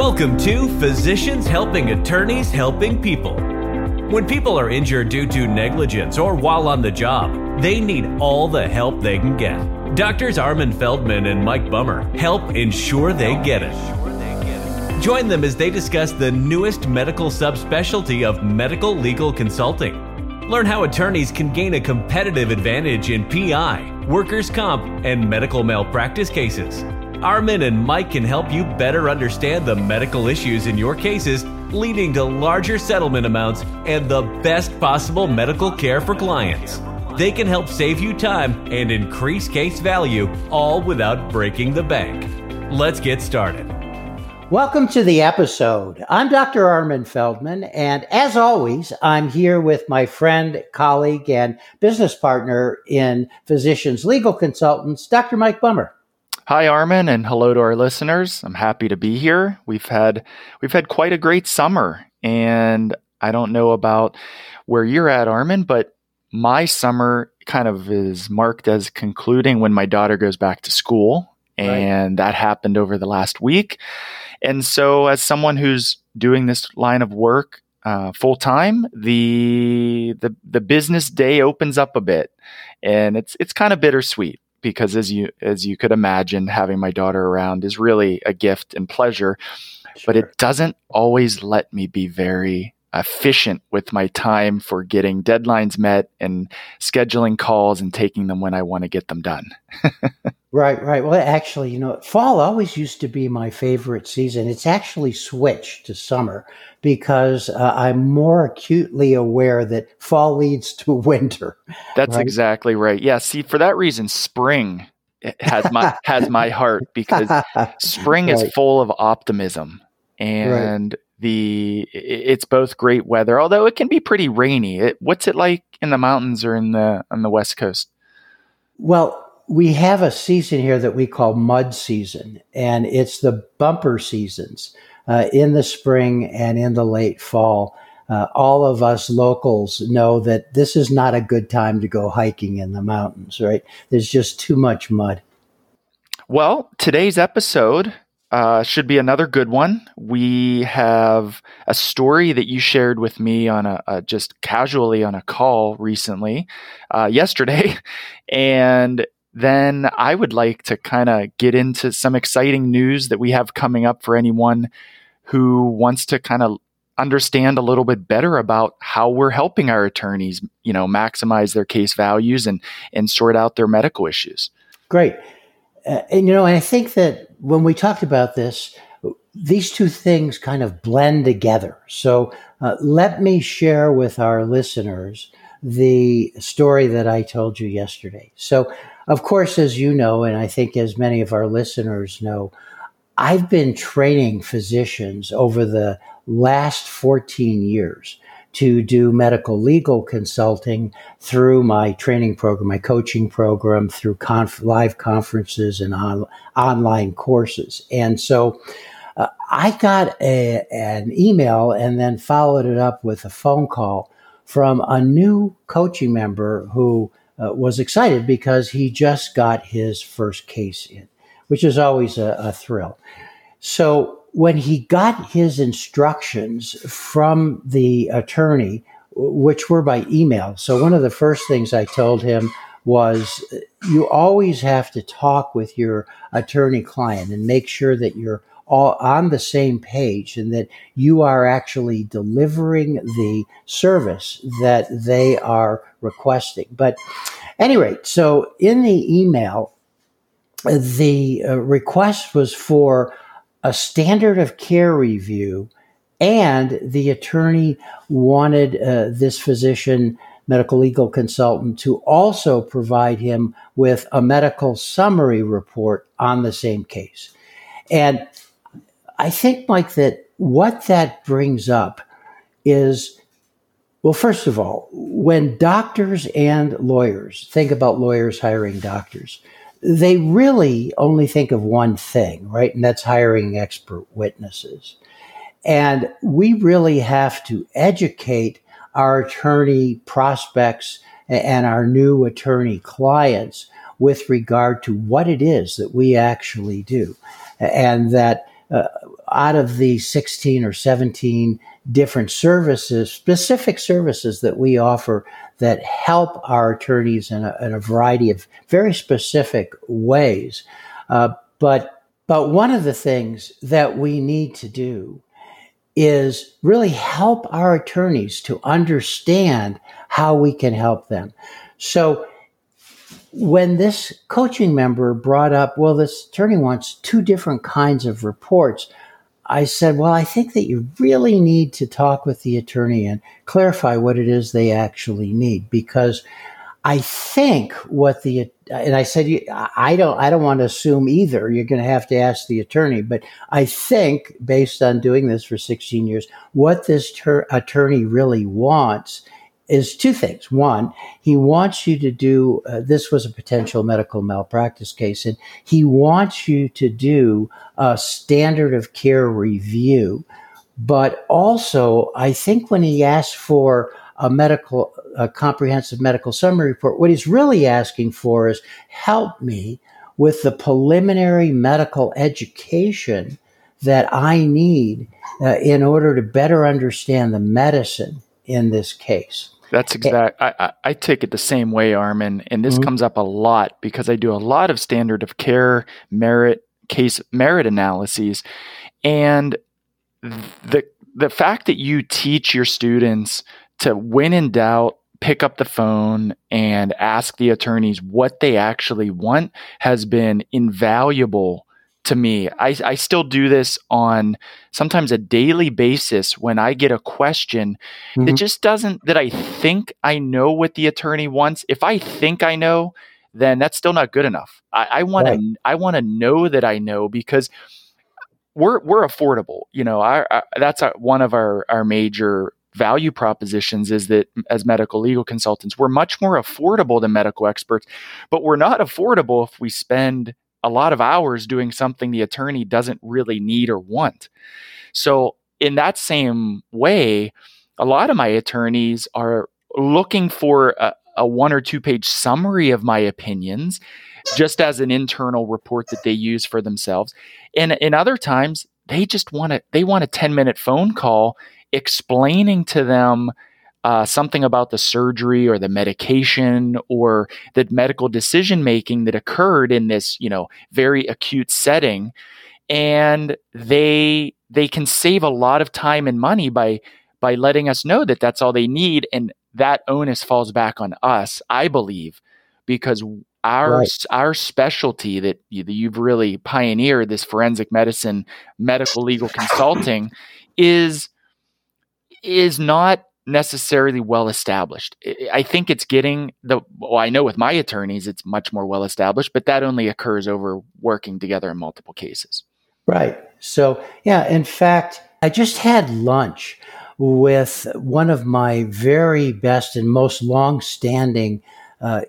Welcome to Physicians Helping Attorneys Helping People. When people are injured due to negligence or while on the job, they need all the help they can get. Doctors Armin Feldman and Mike Bummer help ensure they get it. Join them as they discuss the newest medical subspecialty of medical legal consulting. Learn how attorneys can gain a competitive advantage in PI, workers' comp, and medical malpractice cases. Armin and Mike can help you better understand the medical issues in your cases, leading to larger settlement amounts and the best possible medical care for clients. They can help save you time and increase case value, all without breaking the bank. Let's get started. Welcome to the episode. I'm Dr. Armin Feldman, and as always, I'm here with my friend, colleague, and business partner in Physicians Legal Consultants, Dr. Mike Bummer. Hi Armin and hello to our listeners. I'm happy to be here. We've had we've had quite a great summer and I don't know about where you're at Armin, but my summer kind of is marked as concluding when my daughter goes back to school and right. that happened over the last week. And so as someone who's doing this line of work uh, full time, the the the business day opens up a bit, and it's it's kind of bittersweet because as you as you could imagine having my daughter around is really a gift and pleasure sure. but it doesn't always let me be very efficient with my time for getting deadlines met and scheduling calls and taking them when I want to get them done. right, right. Well, actually, you know, fall always used to be my favorite season. It's actually switched to summer because uh, I'm more acutely aware that fall leads to winter. That's right? exactly right. Yeah, see, for that reason, spring has my has my heart because spring right. is full of optimism and right the it's both great weather, although it can be pretty rainy. It, what's it like in the mountains or in the on the west coast? Well, we have a season here that we call mud season, and it's the bumper seasons uh, in the spring and in the late fall. Uh, all of us locals know that this is not a good time to go hiking in the mountains, right? There's just too much mud. Well, today's episode uh, should be another good one. We have a story that you shared with me on a, a just casually on a call recently, uh, yesterday, and then I would like to kind of get into some exciting news that we have coming up for anyone who wants to kind of understand a little bit better about how we're helping our attorneys, you know, maximize their case values and and sort out their medical issues. Great. Uh, and you know, I think that when we talked about this, these two things kind of blend together. So uh, let me share with our listeners the story that I told you yesterday. So, of course, as you know, and I think as many of our listeners know, I've been training physicians over the last 14 years to do medical legal consulting through my training program, my coaching program, through conf- live conferences and on- online courses. And so uh, I got a, an email and then followed it up with a phone call from a new coaching member who uh, was excited because he just got his first case in, which is always a, a thrill. So when he got his instructions from the attorney, which were by email, so one of the first things I told him was you always have to talk with your attorney client and make sure that you're all on the same page and that you are actually delivering the service that they are requesting. But anyway, so in the email, the uh, request was for a standard of care review, and the attorney wanted uh, this physician, medical legal consultant, to also provide him with a medical summary report on the same case. And I think, Mike, that what that brings up is well, first of all, when doctors and lawyers think about lawyers hiring doctors, they really only think of one thing, right? And that's hiring expert witnesses. And we really have to educate our attorney prospects and our new attorney clients with regard to what it is that we actually do. And that uh, out of the 16 or 17 different services, specific services that we offer that help our attorneys in a, in a variety of very specific ways. Uh, but, but one of the things that we need to do is really help our attorneys to understand how we can help them. So when this coaching member brought up, well, this attorney wants two different kinds of reports, I said, well, I think that you really need to talk with the attorney and clarify what it is they actually need because I think what the and I said I don't I don't want to assume either. You're going to have to ask the attorney, but I think based on doing this for 16 years, what this ter- attorney really wants is two things. One, he wants you to do, uh, this was a potential medical malpractice case, and he wants you to do a standard of care review. But also, I think when he asked for a medical, a comprehensive medical summary report, what he's really asking for is help me with the preliminary medical education that I need uh, in order to better understand the medicine in this case. That's exact. I, I, I, take it the same way, Armin, and this mm-hmm. comes up a lot because I do a lot of standard of care merit case merit analyses, and the the fact that you teach your students to, when in doubt, pick up the phone and ask the attorneys what they actually want has been invaluable to me. I, I still do this on sometimes a daily basis when I get a question mm-hmm. that just doesn't, that I think I know what the attorney wants. If I think I know, then that's still not good enough. I want to, I want to know that I know because we're, we're affordable. You know, our, our that's our, one of our, our major value propositions is that as medical legal consultants, we're much more affordable than medical experts, but we're not affordable if we spend a lot of hours doing something the attorney doesn't really need or want. So, in that same way, a lot of my attorneys are looking for a, a one or two page summary of my opinions just as an internal report that they use for themselves. And in other times, they just want to they want a 10 minute phone call explaining to them uh, something about the surgery or the medication or the medical decision making that occurred in this you know very acute setting and they they can save a lot of time and money by by letting us know that that's all they need and that onus falls back on us i believe because our right. our specialty that, you, that you've really pioneered this forensic medicine medical legal consulting is is not necessarily well established. I think it's getting the well, I know with my attorneys it's much more well established, but that only occurs over working together in multiple cases. Right. So, yeah, in fact, I just had lunch with one of my very best and most long-standing uh,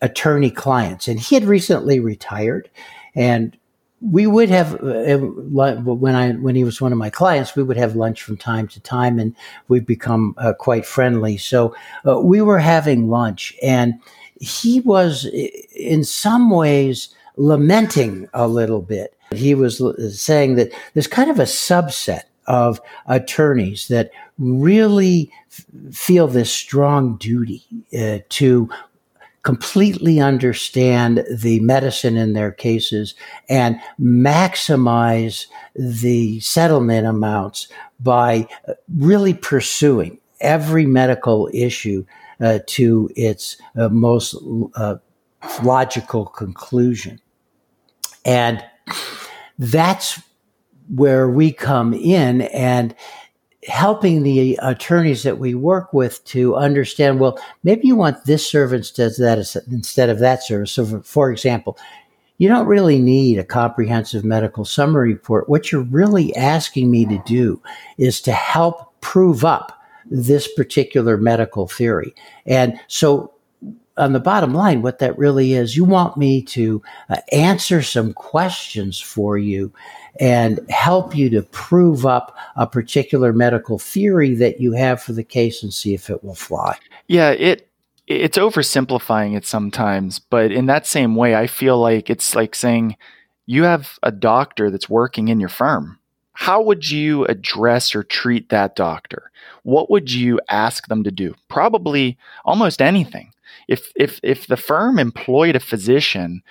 attorney clients, and he had recently retired, and we would have uh, when I when he was one of my clients, we would have lunch from time to time, and we've become uh, quite friendly. So uh, we were having lunch, and he was in some ways lamenting a little bit. He was saying that there's kind of a subset of attorneys that really f- feel this strong duty uh, to completely understand the medicine in their cases and maximize the settlement amounts by really pursuing every medical issue uh, to its uh, most uh, logical conclusion. And that's where we come in and helping the attorneys that we work with to understand well maybe you want this service of that instead of that service. So for example you don't really need a comprehensive medical summary report. What you're really asking me to do is to help prove up this particular medical theory. And so on the bottom line, what that really is, you want me to uh, answer some questions for you and help you to prove up a particular medical theory that you have for the case and see if it will fly. Yeah, it it's oversimplifying it sometimes, but in that same way, I feel like it's like saying you have a doctor that's working in your firm. how would you address or treat that doctor? What would you ask them to do? Probably almost anything. If if if the firm employed a physician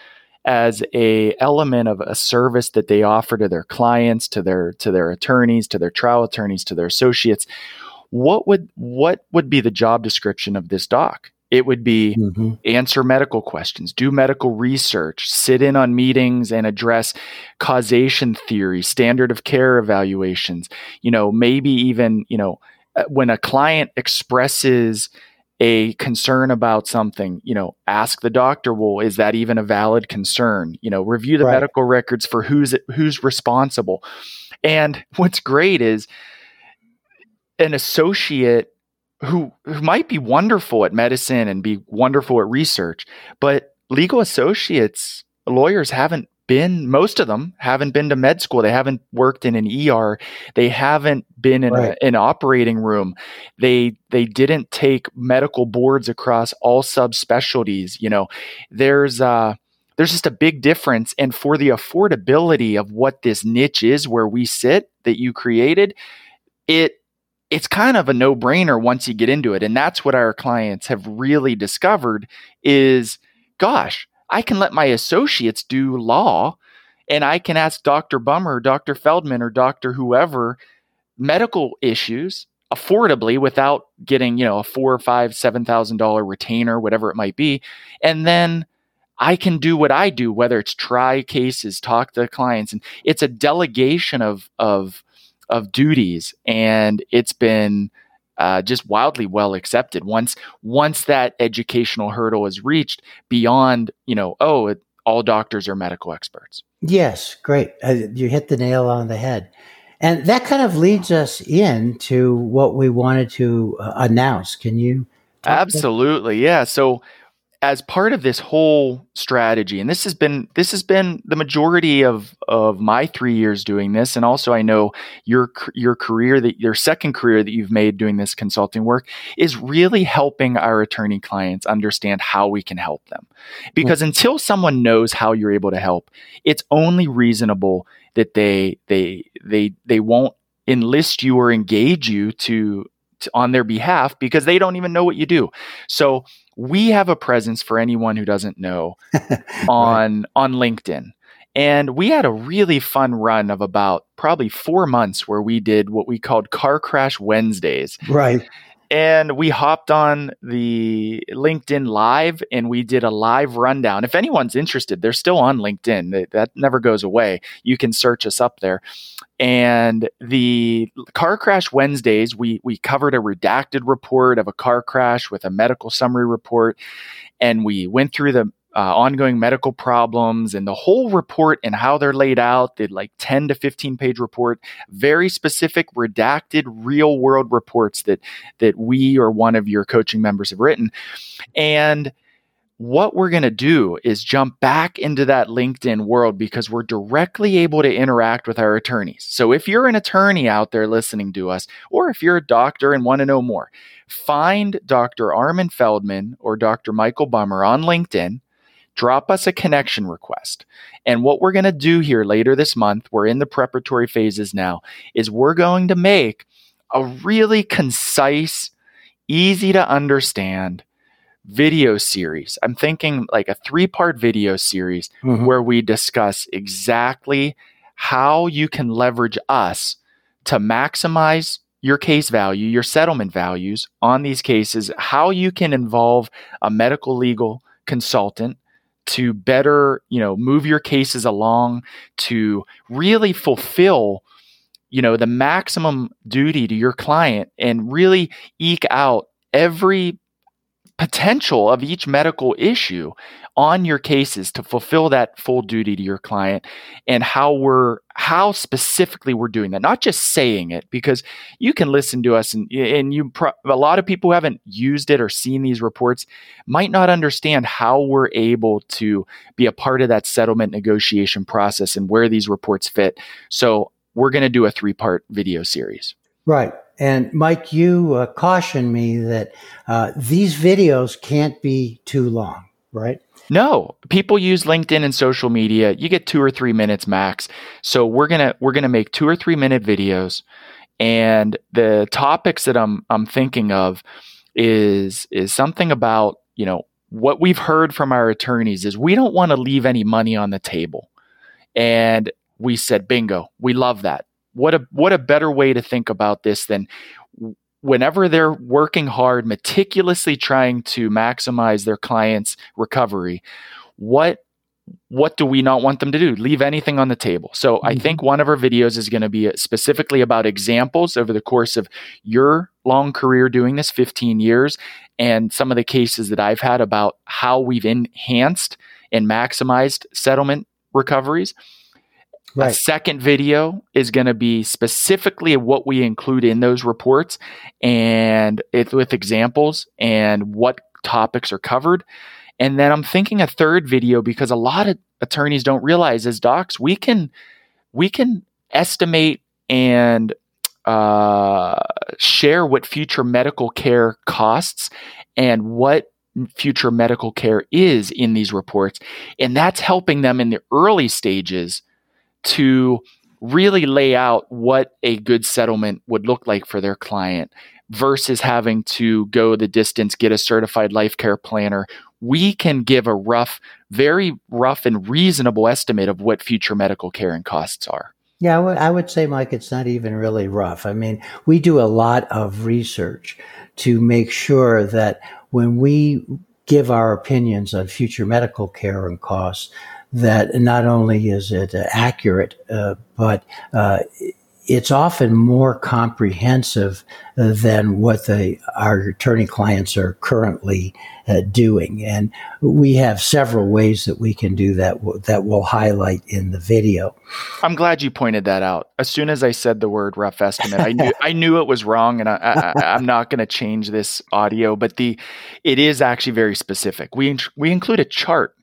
as a element of a service that they offer to their clients, to their to their attorneys, to their trial attorneys, to their associates, what would what would be the job description of this doc? It would be mm-hmm. answer medical questions, do medical research, sit in on meetings and address causation theory, standard of care evaluations. You know, maybe even, you know, uh, when a client expresses a concern about something, you know, ask the doctor, well, is that even a valid concern? You know, review the right. medical records for who's who's responsible. And what's great is an associate who, who might be wonderful at medicine and be wonderful at research, but legal associates, lawyers haven't been most of them haven't been to med school. They haven't worked in an ER they haven't been in right. a, an operating room. They they didn't take medical boards across all subspecialties you know. There's uh there's just a big difference. And for the affordability of what this niche is where we sit that you created it it's kind of a no-brainer once you get into it. And that's what our clients have really discovered is gosh i can let my associates do law and i can ask dr bummer dr feldman or dr whoever medical issues affordably without getting you know a four or five seven thousand dollar retainer whatever it might be. And then I can do what I do, whether it's try cases, talk to clients, and it's a delegation of of of duties, and it's been uh, just wildly well accepted. Once once that educational hurdle is reached, beyond you know, oh, it, all doctors are medical experts. Yes, great. Uh, you hit the nail on the head. And that kind of leads us into what we wanted to uh, announce. Can you? Absolutely. Yeah. So as part of this whole strategy and this has been this has been the majority of of my 3 years doing this and also I know your your career that your second career that you've made doing this consulting work is really helping our attorney clients understand how we can help them. Because until someone knows how you're able to help it's only reasonable that they they they they won't enlist you or engage you to, to on their behalf because they don't even know what you do. So we have a presence for anyone who doesn't know on right. on LinkedIn. And we had a really fun run of about probably 4 months where we did what we called car crash Wednesdays. Right. And we hopped on the LinkedIn Live and we did a live rundown. If anyone's interested, they're still on LinkedIn. That never goes away. You can search us up there. And the car crash Wednesdays, we we covered a redacted report of a car crash with a medical summary report, and we went through the uh, ongoing medical problems and the whole report and how they're laid out the like 10 to 15 page report very specific redacted real world reports that that we or one of your coaching members have written and what we're going to do is jump back into that LinkedIn world because we're directly able to interact with our attorneys. So if you're an attorney out there listening to us, or if you're a doctor and want to know more, find Dr. Armin Feldman or Dr. Michael Bummer on LinkedIn. Drop us a connection request. And what we're going to do here later this month, we're in the preparatory phases now, is we're going to make a really concise, easy to understand video series. I'm thinking like a three part video series mm-hmm. where we discuss exactly how you can leverage us to maximize your case value, your settlement values on these cases, how you can involve a medical legal consultant to better, you know, move your cases along to really fulfill you know the maximum duty to your client and really eke out every potential of each medical issue on your cases to fulfill that full duty to your client and how we're how specifically we're doing that. Not just saying it because you can listen to us and and you pro- a lot of people who haven't used it or seen these reports might not understand how we're able to be a part of that settlement negotiation process and where these reports fit. So we're going to do a three part video series. Right and Mike, you uh, cautioned me that uh, these videos can't be too long, right? No, people use LinkedIn and social media. You get two or three minutes max. So we're gonna we're gonna make two or three minute videos, and the topics that I'm I'm thinking of is is something about you know what we've heard from our attorneys is we don't want to leave any money on the table, and we said bingo, we love that. What a what a better way to think about this than whenever they're working hard, meticulously trying to maximize their client's recovery, what what do we not want them to do? Leave anything on the table. So mm-hmm. I think one of our videos is going to be specifically about examples over the course of your long career doing this 15 years and some of the cases that I've had about how we've enhanced and maximized settlement recoveries. Right. A second video is going to be specifically what we include in those reports and it, with examples and what topics are covered. And then I'm thinking a third video because a lot of attorneys don't realize as docs we can we can estimate and uh, share what future medical care costs and what future medical care is in these reports. And that's helping them in the early stages to really lay out what a good settlement would look like for their client versus having to go the distance, get a certified life care planner. We can give a rough, very rough and reasonable estimate of what future medical care and costs are. Yeah, I would, say, Mike, it's not even really rough. I mean, we do a lot of research to make sure that when we give our opinions on future medical care and costs, that not only is it uh, accurate, uh, but uh, it's often more comprehensive than what the, our attorney clients are currently uh, doing. And we have several ways that we can do that w- that we'll highlight in the video. I'm glad you pointed that out. As soon as I said the word rough estimate, I knew I knew it was wrong, and I, am not going to change this audio. But the it is actually very specific. We we include a chart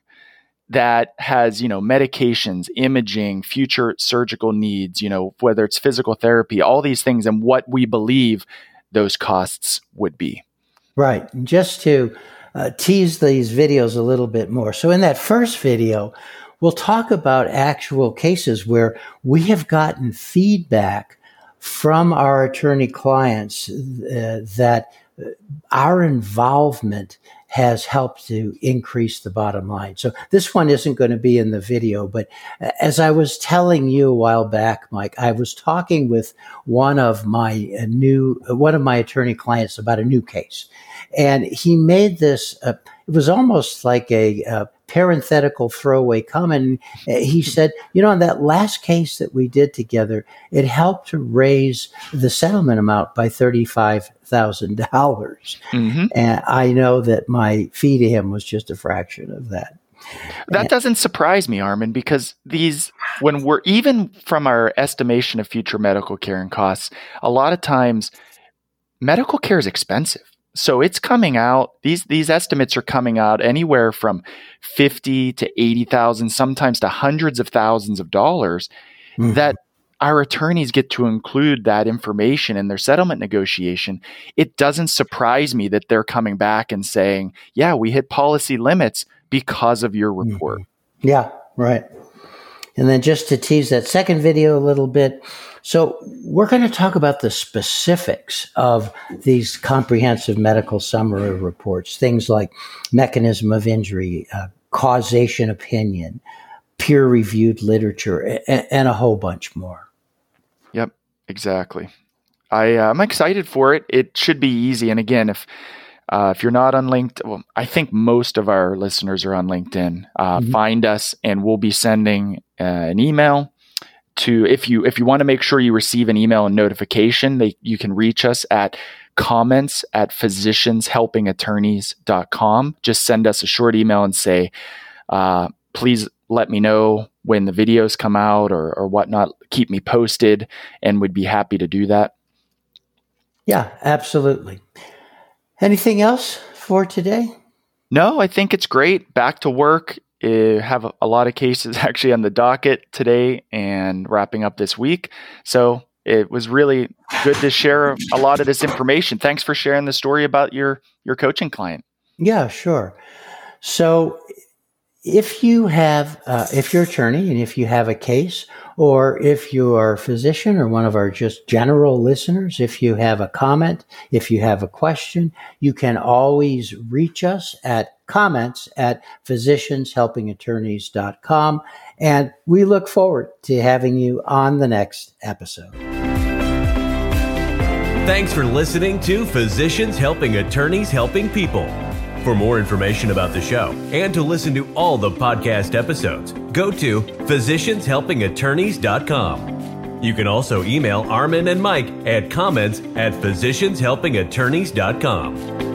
that has you know medications imaging future surgical needs you know whether it's physical therapy all these things and what we believe those costs would be. Right. Just to uh, tease these videos a little bit more. So in that first video we'll talk about actual cases where we have gotten feedback from our attorney clients uh, that our involvement has helped to increase the bottom line. So this one isn't going to be in the video, but as I was telling you a while back, Mike, I was talking with one of my uh, new, one of my attorney clients about a new case. And he made this, uh, it was almost like a, a parenthetical throwaway comment. He said, you know, in that last case that we did together, it helped to raise the settlement amount by $35,000. mm-hmm. And I know that my fee to him was just a fraction of that. That doesn't surprise me, Armin, because these, when we're even from our estimation of future medical care and costs, a lot of times medical care is expensive. So it's coming out. These these estimates are coming out anywhere from fifty to eighty thousand, sometimes to hundreds of thousands of dollars. Mm-hmm. That our attorneys get to include that information in their settlement negotiation. It doesn't surprise me that they're coming back and saying, "Yeah, we hit policy limits because of your report." Mm-hmm. Yeah, right. And then just to tease that second video a little bit, so we're going to talk about the specifics of these comprehensive medical summary reports, things like mechanism of injury, uh, causation opinion, peer reviewed literature, and, and, a whole bunch more. Yep, exactly. I, uh, I'm excited for it. It should be easy. And again, if uh, if you're not on LinkedIn, well, I think most of our listeners are on LinkedIn. Uh, mm-hmm. Find us, and we'll be sending uh, an email to if you if you want to make sure you receive an email and notification they you can reach us at comments at physicianshelpingattorneys.com just send us a short email and say uh, please let me know when the videos come out or, or whatnot keep me posted and we'd be happy to do that yeah absolutely anything else for today no i think it's great back to work uh, have a lot of cases actually on the docket today and wrapping up this week. So it was really good to share a lot of this information. Thanks for sharing the story about your your coaching client. Yeah, sure. So if you have, uh, if you're attorney and if you have a case, or if you are a physician or one of our just general listeners, if you have a comment, if you have a question, you can always reach us at comments at physicianshelpingattorneys.com. And we look forward to having you on the next episode. Thanks for listening to Physicians Helping Attorneys Helping People. For more information about the show and to listen to all the podcast episodes, go to physicianshelpingattorneys.com. You can also email Armin and Mike at comments at physicianshelpingattorneys.com.